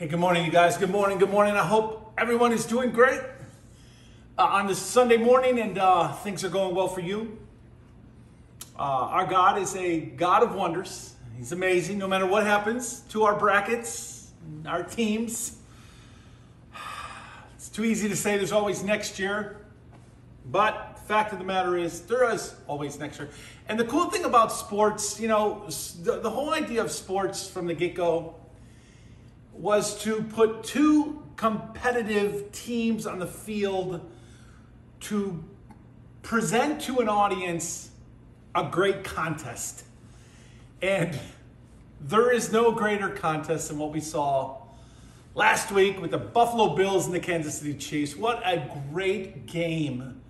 Hey, good morning, you guys. Good morning, good morning. I hope everyone is doing great uh, on this Sunday morning and uh, things are going well for you. Uh, our God is a God of wonders. He's amazing no matter what happens to our brackets, our teams. It's too easy to say there's always next year, but the fact of the matter is there is always next year. And the cool thing about sports, you know, the, the whole idea of sports from the get go was to put two competitive teams on the field to present to an audience a great contest. And there is no greater contest than what we saw last week with the Buffalo Bills and the Kansas City Chiefs. What a great game.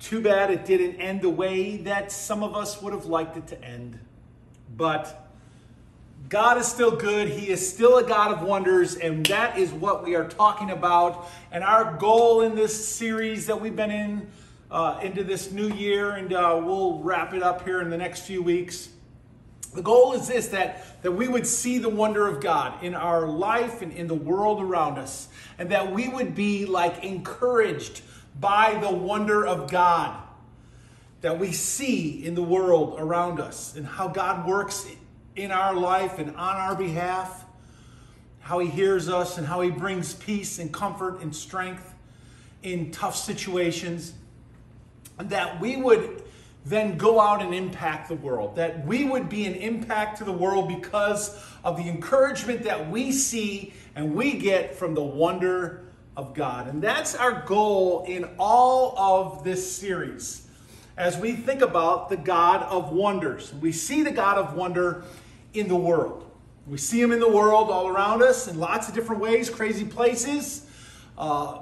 Too bad it didn't end the way that some of us would have liked it to end. But God is still good. He is still a God of wonders, and that is what we are talking about. And our goal in this series that we've been in uh, into this new year, and uh, we'll wrap it up here in the next few weeks. The goal is this that, that we would see the wonder of God in our life and in the world around us, and that we would be like encouraged by the wonder of God that we see in the world around us and how God works in our life and on our behalf, how He hears us and how He brings peace and comfort and strength in tough situations, that we would then go out and impact the world, that we would be an impact to the world because of the encouragement that we see and we get from the wonder of God. And that's our goal in all of this series as we think about the God of wonders. We see the God of wonder in the world. We see them in the world all around us in lots of different ways, crazy places uh,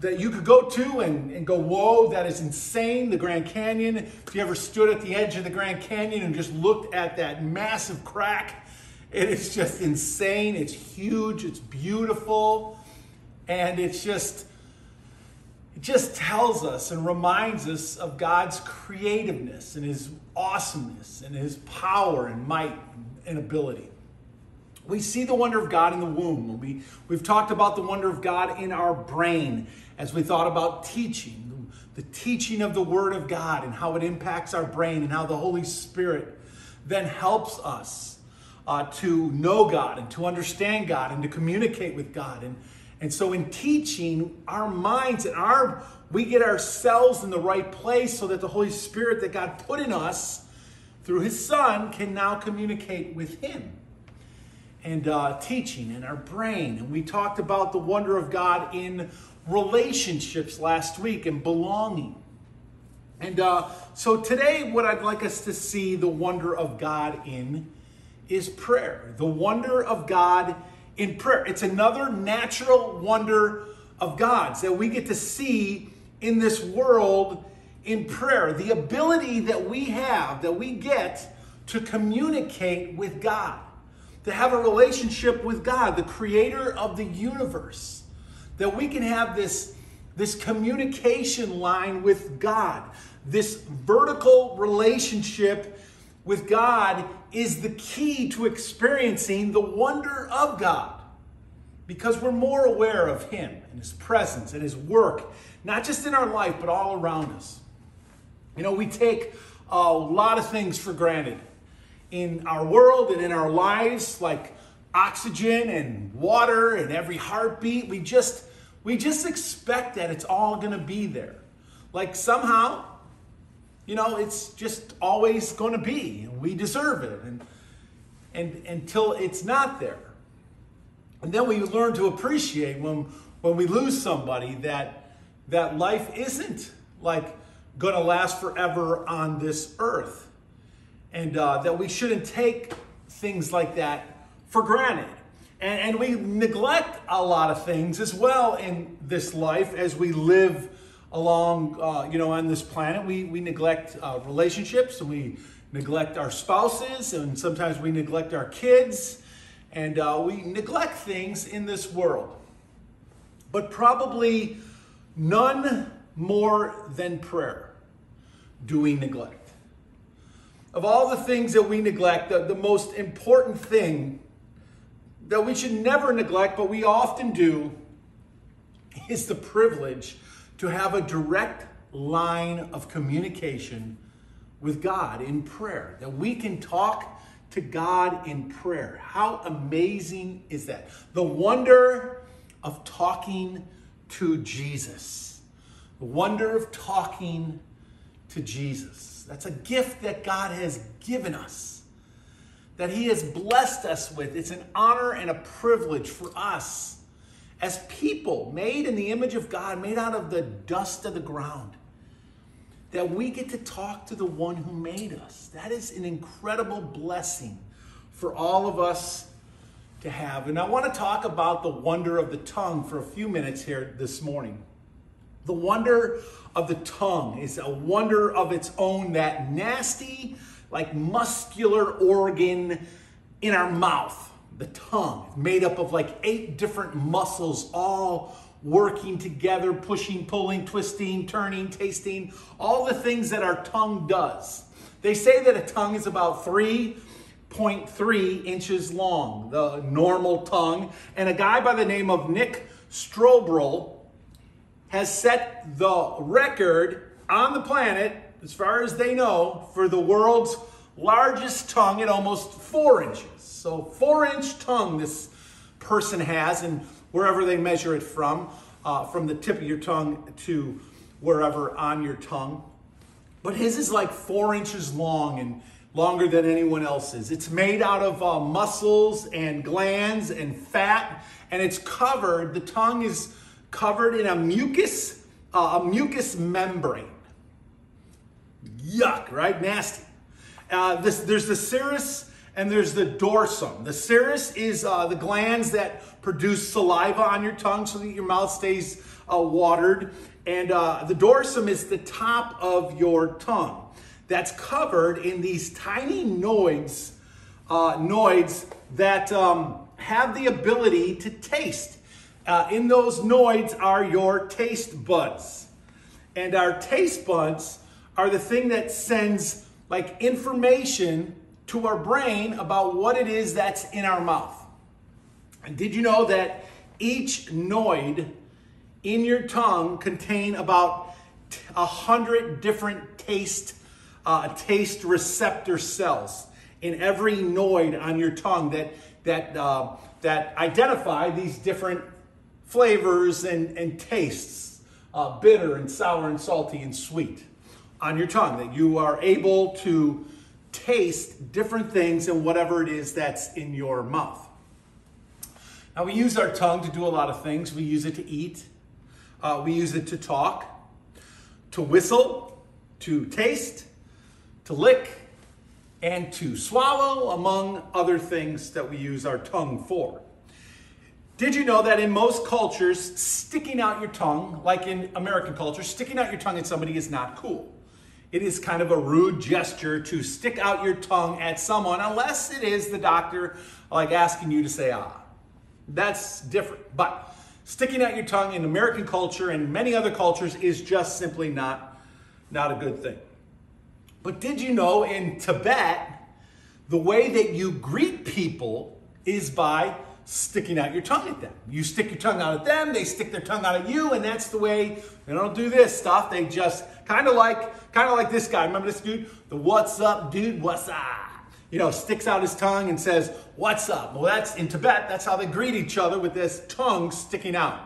that you could go to and, and go, whoa, that is insane. The Grand Canyon. If you ever stood at the edge of the Grand Canyon and just looked at that massive crack, it is just insane. It's huge, it's beautiful, and it's just. It just tells us and reminds us of God's creativeness and His awesomeness and His power and might and ability. We see the wonder of God in the womb. We, we've talked about the wonder of God in our brain as we thought about teaching, the teaching of the Word of God and how it impacts our brain and how the Holy Spirit then helps us uh, to know God and to understand God and to communicate with God. And, and so in teaching, our minds and our we get ourselves in the right place so that the Holy Spirit that God put in us through His Son can now communicate with Him. And uh, teaching in our brain. And we talked about the wonder of God in relationships last week and belonging. And uh, so today, what I'd like us to see the wonder of God in is prayer. The wonder of God in prayer. It's another natural wonder of God's that we get to see in this world in prayer. The ability that we have, that we get to communicate with God, to have a relationship with God, the creator of the universe, that we can have this, this communication line with God, this vertical relationship with God is the key to experiencing the wonder of God because we're more aware of Him and His presence and His work, not just in our life, but all around us. You know, we take a lot of things for granted in our world and in our lives, like oxygen and water and every heartbeat. We just we just expect that it's all going to be there. Like somehow, you know, it's just always going to be. We deserve it. And and until it's not there. And then we learn to appreciate when, when we lose somebody that, that life isn't like going to last forever on this earth. And uh, that we shouldn't take things like that for granted. And, and we neglect a lot of things as well in this life as we live along, uh, you know, on this planet. We, we neglect uh, relationships and we neglect our spouses and sometimes we neglect our kids and uh, we neglect things in this world. But probably none more than prayer do we neglect. Of all the things that we neglect, the, the most important thing that we should never neglect, but we often do, is the privilege to have a direct line of communication with God in prayer, that we can talk to God in prayer. How amazing is that? The wonder of talking to Jesus. The wonder of talking to Jesus. That's a gift that God has given us, that He has blessed us with. It's an honor and a privilege for us as people made in the image of God, made out of the dust of the ground, that we get to talk to the one who made us. That is an incredible blessing for all of us to have. And I want to talk about the wonder of the tongue for a few minutes here this morning. The wonder of the tongue is a wonder of its own, that nasty, like muscular organ in our mouth. The tongue, made up of like eight different muscles, all working together, pushing, pulling, twisting, turning, tasting, all the things that our tongue does. They say that a tongue is about 3.3 inches long, the normal tongue. And a guy by the name of Nick Stoeberl has set the record on the planet, as far as they know, for the world's largest tongue at almost four inches. So, four inch tongue this person has, and wherever they measure it from, uh, from the tip of your tongue to wherever on your tongue. But his is like four inches long and longer than anyone else's. It's made out of uh, muscles and glands and fat, and it's covered, the tongue is covered in a mucus, uh, a mucus membrane. Yuck, right? Nasty. Uh, this, there's the serous and there's the dorsum. The serous is uh, the glands that produce saliva on your tongue so that your mouth stays uh, watered. And uh, the dorsum is the top of your tongue that's covered in these tiny nodes, uh, nodes that um, have the ability to taste. Uh, in those nodes are your taste buds. And our taste buds are the thing that sends like information to our brain about what it is that's in our mouth. And did you know that each noid in your tongue contain about a hundred different taste uh, taste receptor cells in every noid on your tongue that that uh, that identify these different flavors and, and tastes, uh, bitter and sour and salty and sweet on your tongue, that you are able to taste different things and whatever it is that's in your mouth. Now, we use our tongue to do a lot of things. We use it to eat, uh, we use it to talk, to whistle, to taste, to lick, and to swallow, among other things that we use our tongue for. Did you know that in most cultures, sticking out your tongue, like in American culture, sticking out your tongue at somebody is not cool? It is kind of a rude gesture to stick out your tongue at someone, unless it is the doctor like asking you to say ah. That's different. But sticking out your tongue in American culture and many other cultures is just simply not, not a good thing. But did you know in Tibet, the way that you greet people is by sticking out your tongue at them. You stick your tongue out at them, they stick their tongue out at you, and that's the way they don't do this stuff. They just kind of like kind of like this guy. Remember this dude? The what's up, dude? What's up? You know, sticks out his tongue and says, "What's up?" Well, that's in Tibet. That's how they greet each other with this tongue sticking out.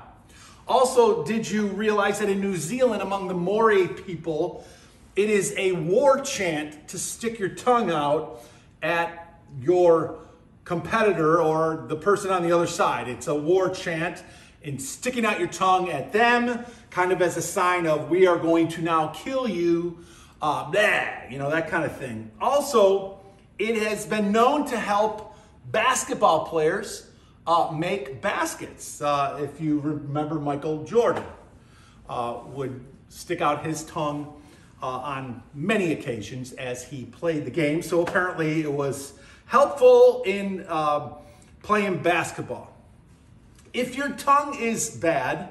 Also, did you realize that in New Zealand, among the Maori people, it is a war chant to stick your tongue out at your competitor or the person on the other side. It's a war chant and sticking out your tongue at them, kind of as a sign of we are going to now kill you, uh, blah, you know, that kind of thing. Also, it has been known to help basketball players uh, make baskets. Uh, if you remember, Michael Jordan uh, would stick out his tongue uh, on many occasions as he played the game. So apparently, it was helpful in uh, playing basketball. If your tongue is bad,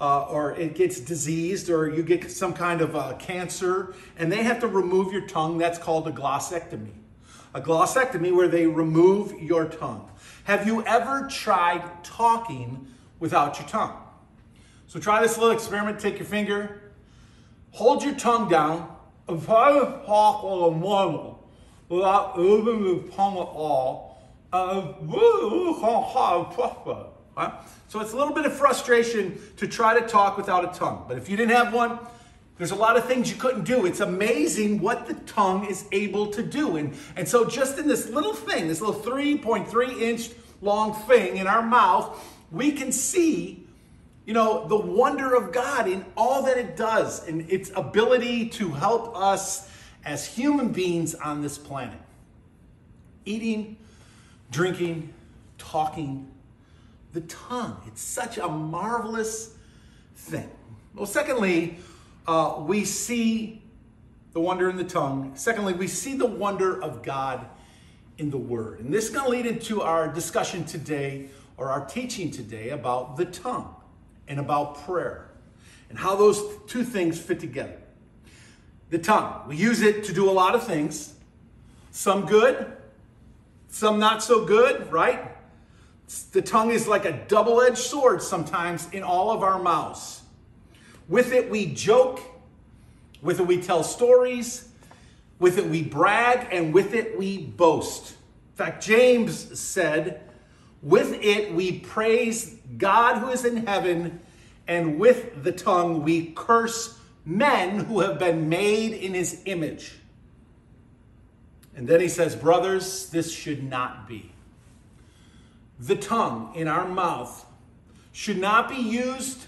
uh, or it gets diseased, or you get some kind of uh, cancer, and they have to remove your tongue, that's called a glossectomy. A a glossectomy where they remove your tongue. Have you ever tried talking without your tongue? So try this little experiment. Take your finger, hold your tongue down, and try to talk like a normal without moving your tongue at all. And really kind of hard to Right? So it's a little bit of frustration to try to talk without a tongue. But if you didn't have one, there's a lot of things you couldn't do. It's amazing what the tongue is able to do. And, and so, just in this little thing, this little 3.3 inch long thing in our mouth, we can see, you know, the wonder of God in all that it does and its ability to help us as human beings on this planet. Eating, drinking, talking, the tongue. It's such a marvelous thing. Well, secondly, uh, we see the wonder in the tongue. Secondly, we see the wonder of God in the Word. And this is going to lead into our discussion today, or our teaching today, about the tongue and about prayer and how those two things fit together. The tongue, we use it to do a lot of things, some good, some not so good, right? The tongue is like a double edged sword sometimes in all of our mouths. With it, we joke. With it, we tell stories. With it, we brag. And with it, we boast. In fact, James said, With it, we praise God who is in heaven. And with the tongue, we curse men who have been made in his image. And then he says, Brothers, this should not be. The tongue in our mouth should not be used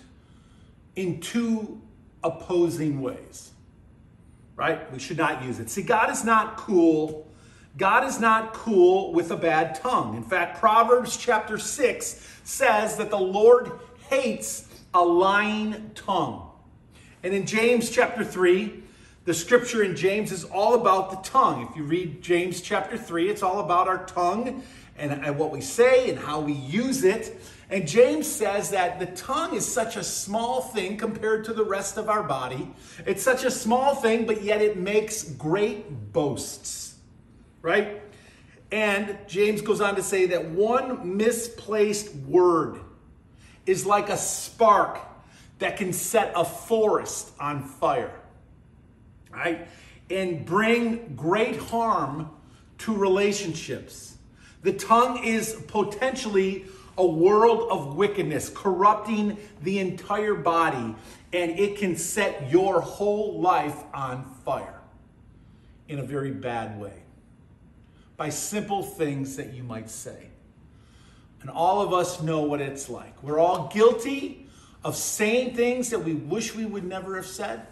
in two opposing ways, right? We should not use it. See, God is not cool. God is not cool with a bad tongue. In fact, Proverbs chapter 6 says that the Lord hates a lying tongue. And in James chapter 3, the scripture in James is all about the tongue. If you read James chapter 3, it's all about our tongue and, and what we say and how we use it. And James says that the tongue is such a small thing compared to the rest of our body. It's such a small thing, but yet it makes great boasts, right? And James goes on to say that one misplaced word is like a spark that can set a forest on fire, right? And bring great harm to relationships. The tongue is potentially a world of wickedness corrupting the entire body, and it can set your whole life on fire in a very bad way by simple things that you might say. And all of us know what it's like. We're all guilty of saying things that we wish we would never have said.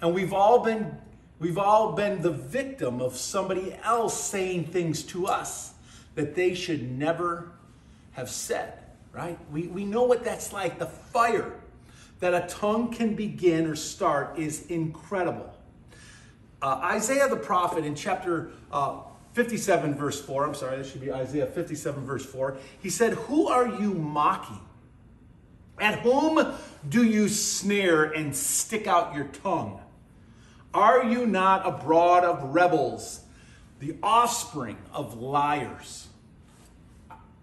And we've all been we've all been the victim of somebody else saying things to us that they should never have said, right? We, we know what that's like. The fire that a tongue can begin or start is incredible. Uh, Isaiah the prophet in chapter uh, 57, verse 4, I'm sorry, this should be Isaiah 57, verse 4, he said, Who are you mocking? At whom do you sneer and stick out your tongue? Are you not a brood of rebels, the offspring of liars?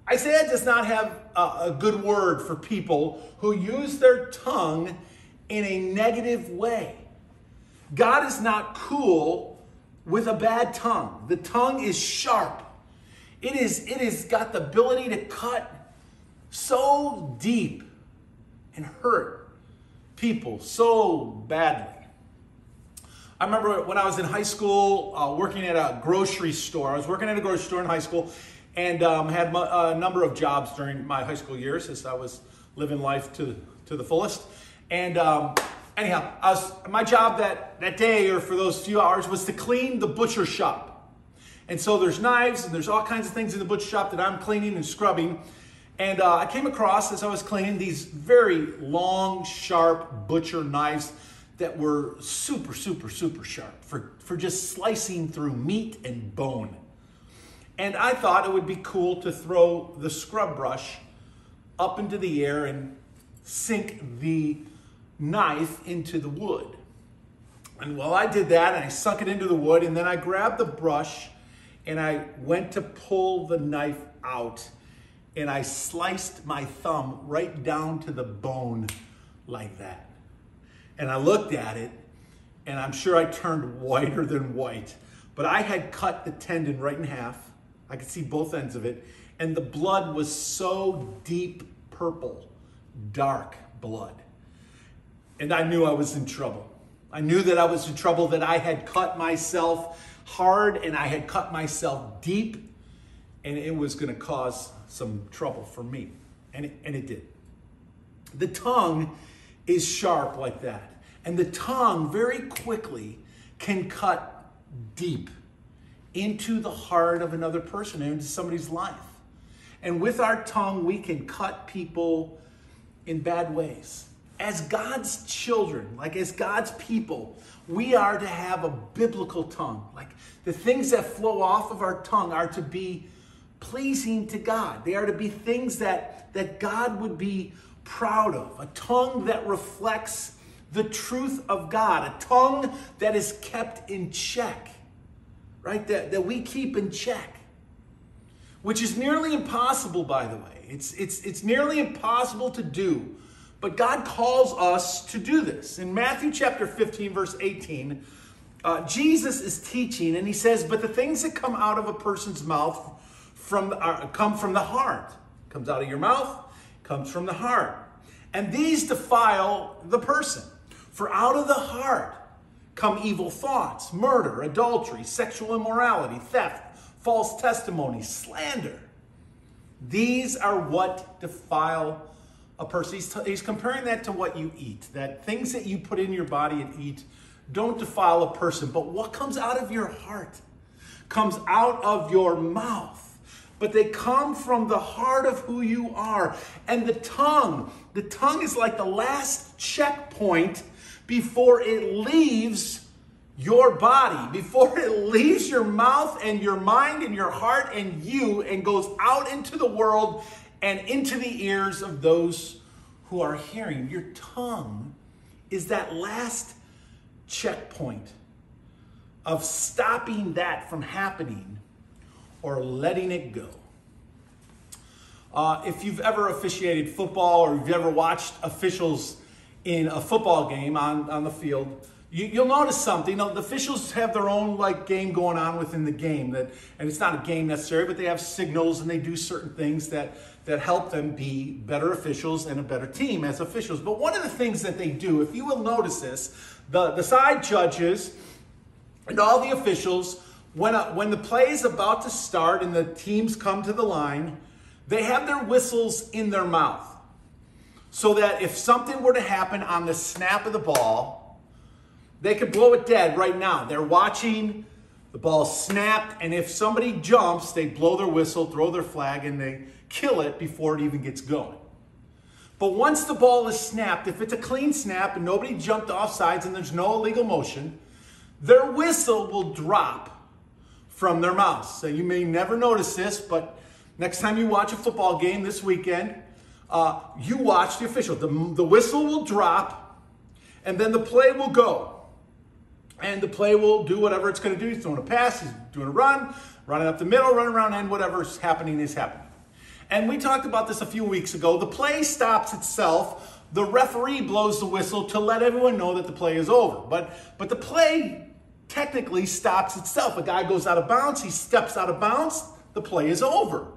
Isaiah does not have a good word for people who use their tongue in a negative way. God is not cool with a bad tongue. The tongue is sharp. It is it has got the ability to cut so deep and hurt people so badly. I remember when I was in high school uh, working at a grocery store. I was working at a grocery store in high school, and um, had a number of jobs during my high school years as I was living life to, to the fullest. And um, anyhow, was, my job that, that day or for those few hours was to clean the butcher shop. And so there's knives and there's all kinds of things in the butcher shop that I'm cleaning and scrubbing. And uh, I came across as I was cleaning these very long, sharp butcher knives that were super, super, super sharp for, for just slicing through meat and bone. And I thought it would be cool to throw the scrub brush up into the air and sink the knife into the wood. And while I did that, and I sunk it into the wood, and then I grabbed the brush and I went to pull the knife out and I sliced my thumb right down to the bone like that. And I looked at it and I'm sure I turned whiter than white, but I had cut the tendon right in half. I could see both ends of it. And the blood was so deep purple, dark blood. And I knew I was in trouble. I knew that I was in trouble, that I had cut myself hard and I had cut myself deep, and it was going to cause some trouble for me. And it, and it did. The tongue is sharp like that. And the tongue very quickly can cut deep into the heart of another person, into somebody's life. And with our tongue, we can cut people in bad ways. As God's children, like as God's people, we are to have a biblical tongue. Like the things that flow off of our tongue are to be pleasing to God. They are to be things that, that God would be proud of. A tongue that reflects the truth of God, a tongue that is kept in check, right? That, that we keep in check, which is nearly impossible, by the way. It's, it's, it's nearly impossible to do but God calls us to do this. In Matthew chapter 15, verse 18, uh, Jesus is teaching and he says, But the things that come out of a person's mouth from, uh, come from the heart. Comes out of your mouth, comes from the heart. And these defile the person. For out of the heart come evil thoughts, murder, adultery, sexual immorality, theft, false testimony, slander. These are what defile a person. He's, t- he's comparing that to what you eat, that things that you put in your body and eat don't defile a person, but what comes out of your heart comes out of your mouth. But they come from the heart of who you are. And the tongue, the tongue is like the last checkpoint before it leaves your body, before it leaves your mouth and your mind and your heart and you and goes out into the world and into the ears of those who are hearing. Your tongue is that last checkpoint of stopping that from happening or letting it go. Uh, if you've ever officiated football or you've ever watched officials in a football game on, on the field, you, will notice something. The officials have their own like game going on within the game that, and it's not a game necessarily, but they have signals and they do certain things that that help them be better officials and a better team as officials. But one of the things that they do, if you will notice this, the, the side judges and all the officials, when, a, when the play is about to start and the teams come to the line, they have their whistles in their mouth. So that if something were to happen on the snap of the ball, they could blow it dead right now. They're watching, the ball snapped, and if somebody jumps, they blow their whistle, throw their flag, and they kill it before it even gets going. But once the ball is snapped, if it's a clean snap and nobody jumped off sides and there's no illegal motion, their whistle will drop from their mouth. So you may never notice this, but next time you watch a football game this weekend, uh, you watch the official. The, the whistle will drop, and then the play will go. And the play will do whatever it's going to do. He's throwing a pass, he's doing a run, running up the middle, running around, and whatever's happening is happening. And we talked about this a few weeks ago. The play stops itself. The referee blows the whistle to let everyone know that the play is over. But, but the play technically stops itself. A guy goes out of bounds, he steps out of bounds, the play is over.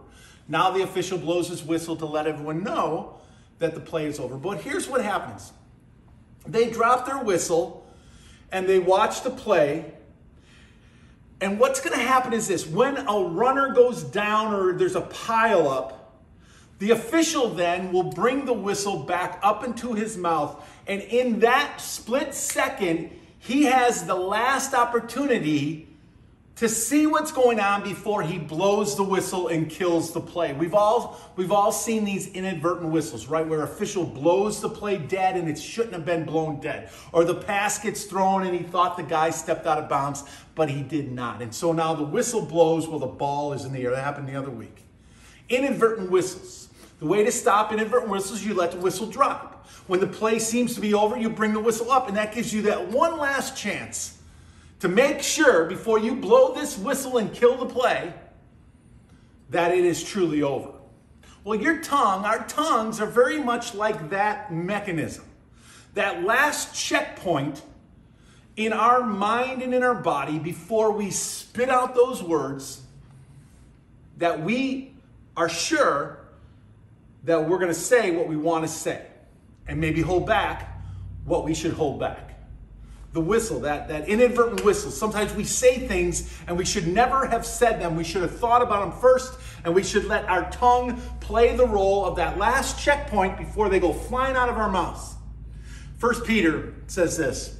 Now the official blows his whistle to let everyone know that the play is over. But here's what happens they drop their whistle and they watch the play and what's going to happen is this when a runner goes down or there's a pile up, the official then will bring the whistle back up into his mouth. And in that split second, he has the last opportunity to see what's going on before he blows the whistle and kills the play. We've all we've all seen these inadvertent whistles, right? Where official blows the play dead and it shouldn't have been blown dead. Or the pass gets thrown and he thought the guy stepped out of bounds, but he did not. And so now the whistle blows while the ball is in the air. That happened the other week. Inadvertent whistles. The way to stop inadvertent whistles, you let the whistle drop. When the play seems to be over, you bring the whistle up, and that gives you that one last chance to make sure before you blow this whistle and kill the play that it is truly over. Well, your tongue, our tongues are very much like that mechanism. That last checkpoint in our mind and in our body before we spit out those words that we are sure that we're going to say what we want to say and maybe hold back what we should hold back the whistle, that, that inadvertent whistle. Sometimes we say things and we should never have said them. We should have thought about them first, and we should let our tongue play the role of that last checkpoint before they go flying out of our mouths. First Peter says this.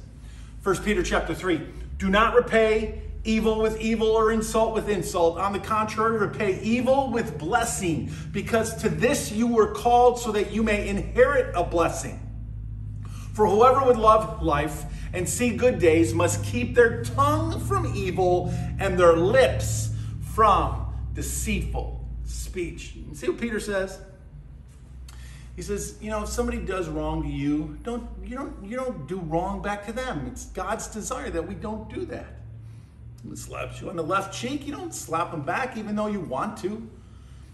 First Peter chapter 3. Do not repay evil with evil or insult with insult. On the contrary, repay evil with blessing, because to this you were called so that you may inherit a blessing. For whoever would love life and see good days must keep their tongue from evil and their lips from deceitful speech. See what Peter says? He says, you know, if somebody does wrong to you, don't you don't you don't do wrong back to them. It's God's desire that we don't do that. Slaps you on the left cheek, you don't slap them back even though you want to.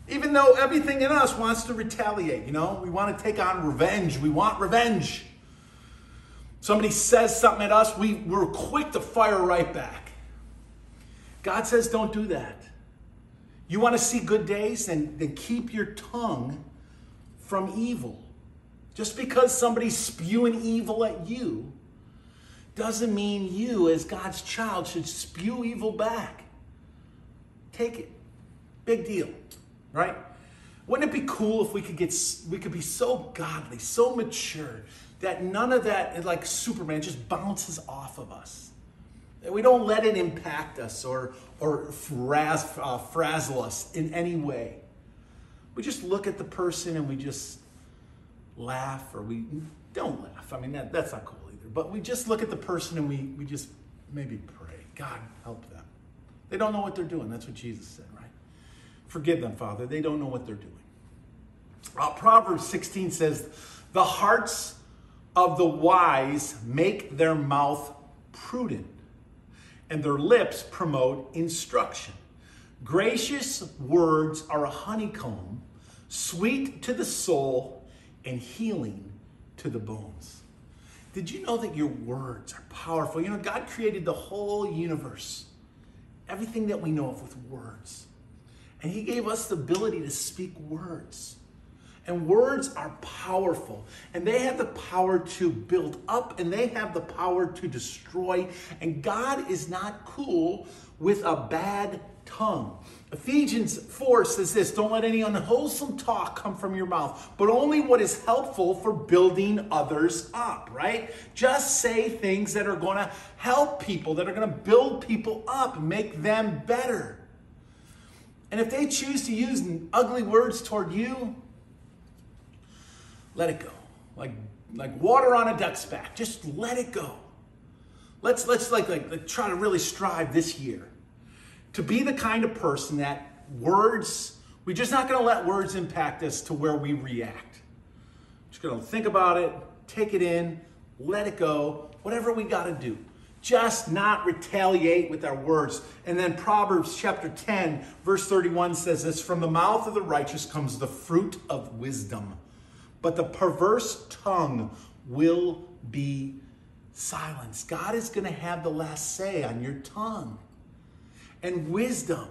Even though everything in us wants to retaliate, you know, we want to take on revenge. We want revenge. Somebody says something at us, we, we're quick to fire right back. God says, don't do that. You want to see good days? Then, then keep your tongue from evil. Just because somebody's spewing evil at you doesn't mean you, as God's child, should spew evil back. Take it. Big deal, right? Wouldn't it be cool if we could get we could be so godly, so mature that none of that, like Superman, just bounces off of us. That we don't let it impact us or, or fraz, uh, frazzle us in any way. We just look at the person and we just laugh or we don't laugh. I mean, that, that's not cool But we just look at the person and we, we just maybe pray. God, help them. They don't know what they're doing. That's what Jesus said, right? Forgive them, Father. They don't know what they're doing. Uh, Proverbs 16 says, The hearts of the wise make their mouth prudent, and their lips promote instruction. Gracious words are a honeycomb, sweet to the soul and healing to the bones. Did you know that your words are powerful? You know, God created the whole universe, everything that we know of with words. And He gave us the ability to speak words. And words are powerful, and they have the power to build up, and they have the power to destroy. And God is not cool with a bad tongue. Ephesians 4 says this Don't let any unwholesome talk come from your mouth, but only what is helpful for building others up, right? Just say things that are going to help people, that are going to build people up, make them better. And if they choose to use ugly words toward you, let it go. Like, like water on a duck's back. Just let it go. Let's, let's like, like, like try to really strive this year to be the kind of person that words, we're just not going to let words impact us to where we react. Just going to think about it, take it in, let it go, whatever we got to do. Just not retaliate with our words. And then Proverbs chapter 10, verse 31 says this From the mouth of the righteous comes the fruit of wisdom but the perverse tongue will be silenced. God is going to have the last say on your tongue. And wisdom,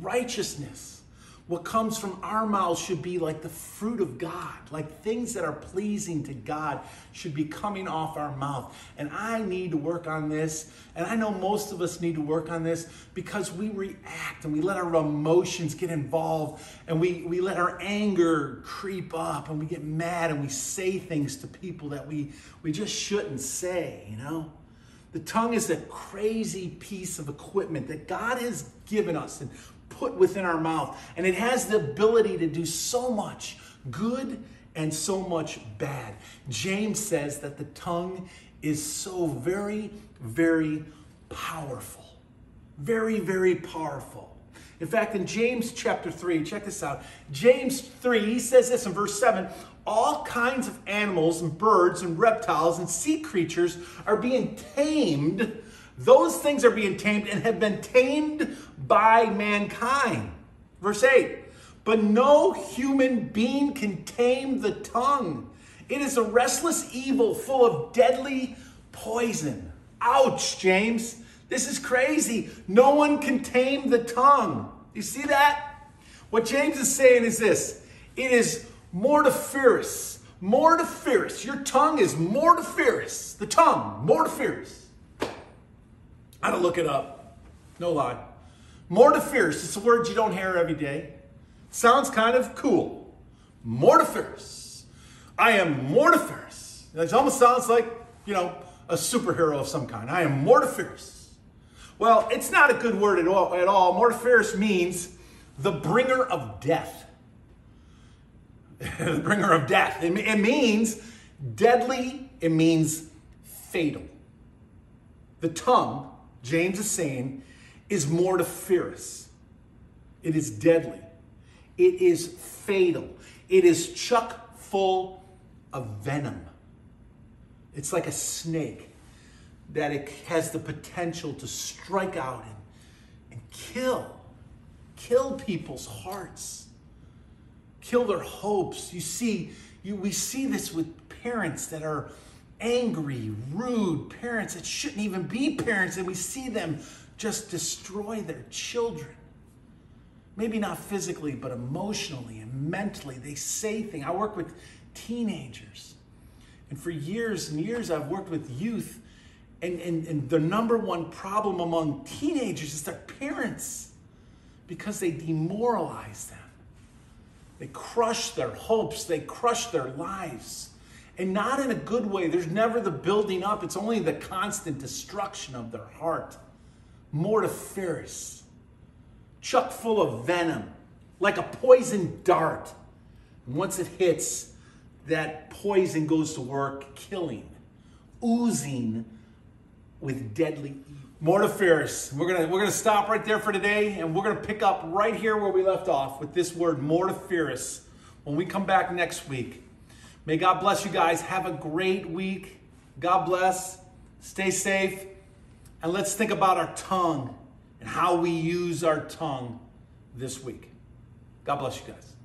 righteousness, what comes from our mouths should be like the fruit of God, like things that are pleasing to God should be coming off our mouth. And I need to work on this. And I know most of us need to work on this because we react and we let our emotions get involved and we, we let our anger creep up and we get mad and we say things to people that we, we just shouldn't say, you know? The tongue is a crazy piece of equipment that God has given us and put within our mouth. And it has the ability to do so much good and so much bad. James says that the tongue is so very, very powerful. Very, very powerful. In fact, in James chapter 3, check this out. James 3, he says this in verse 7 all kinds of animals and birds and reptiles and sea creatures are being tamed Those things are being tamed and have been tamed by mankind. Verse 8 But no human being can tame the tongue. It is a restless evil full of deadly poison. Ouch, James. This is crazy. No one can tame the tongue. You see that? What James is saying is this it is mortiferous. Mortiferous. Your tongue is mortiferous. The tongue, mortiferous. I had to look it up. No lie. Mortiferous. It's a word you don't hear every day. Sounds kind of cool. Mortiferous. I am mortiferous. It almost sounds like, you know, a superhero of some kind. I am mortiferous. Well, it's not a good word at all. At all. Mortiferous means the bringer of death. The bringer of death. It, it means deadly. It means fatal. The tongue, James is saying, is mortiferous. It is deadly. It is fatal. It is chuck full of venom. It's like a snake that it has the potential to strike out and, and kill, kill people's hearts, kill their hopes. You see, you, we see this with parents that are angry, rude parents that shouldn't even be parents, and we see them just destroy their children. Maybe not physically, but emotionally and mentally. They say things. I work with teenagers. And for years and years, I've worked with youth and, and, and the number one problem among teenagers is their parents because they demoralize them. They crush their hopes, they crush their lives. And not in a good way. There's never the building up, it's only the constant destruction of their heart. Mortiferous, chuck full of venom, like a poison dart. And once it hits, that poison goes to work killing, oozing with deadly mortiferous. We're gonna we're gonna stop right there for today, and we're gonna pick up right here where we left off with this word mortiferous when we come back next week. May God bless you guys. Have a great week. God bless. Stay safe, and let's think about our tongue and how we use our tongue this week. God bless you guys.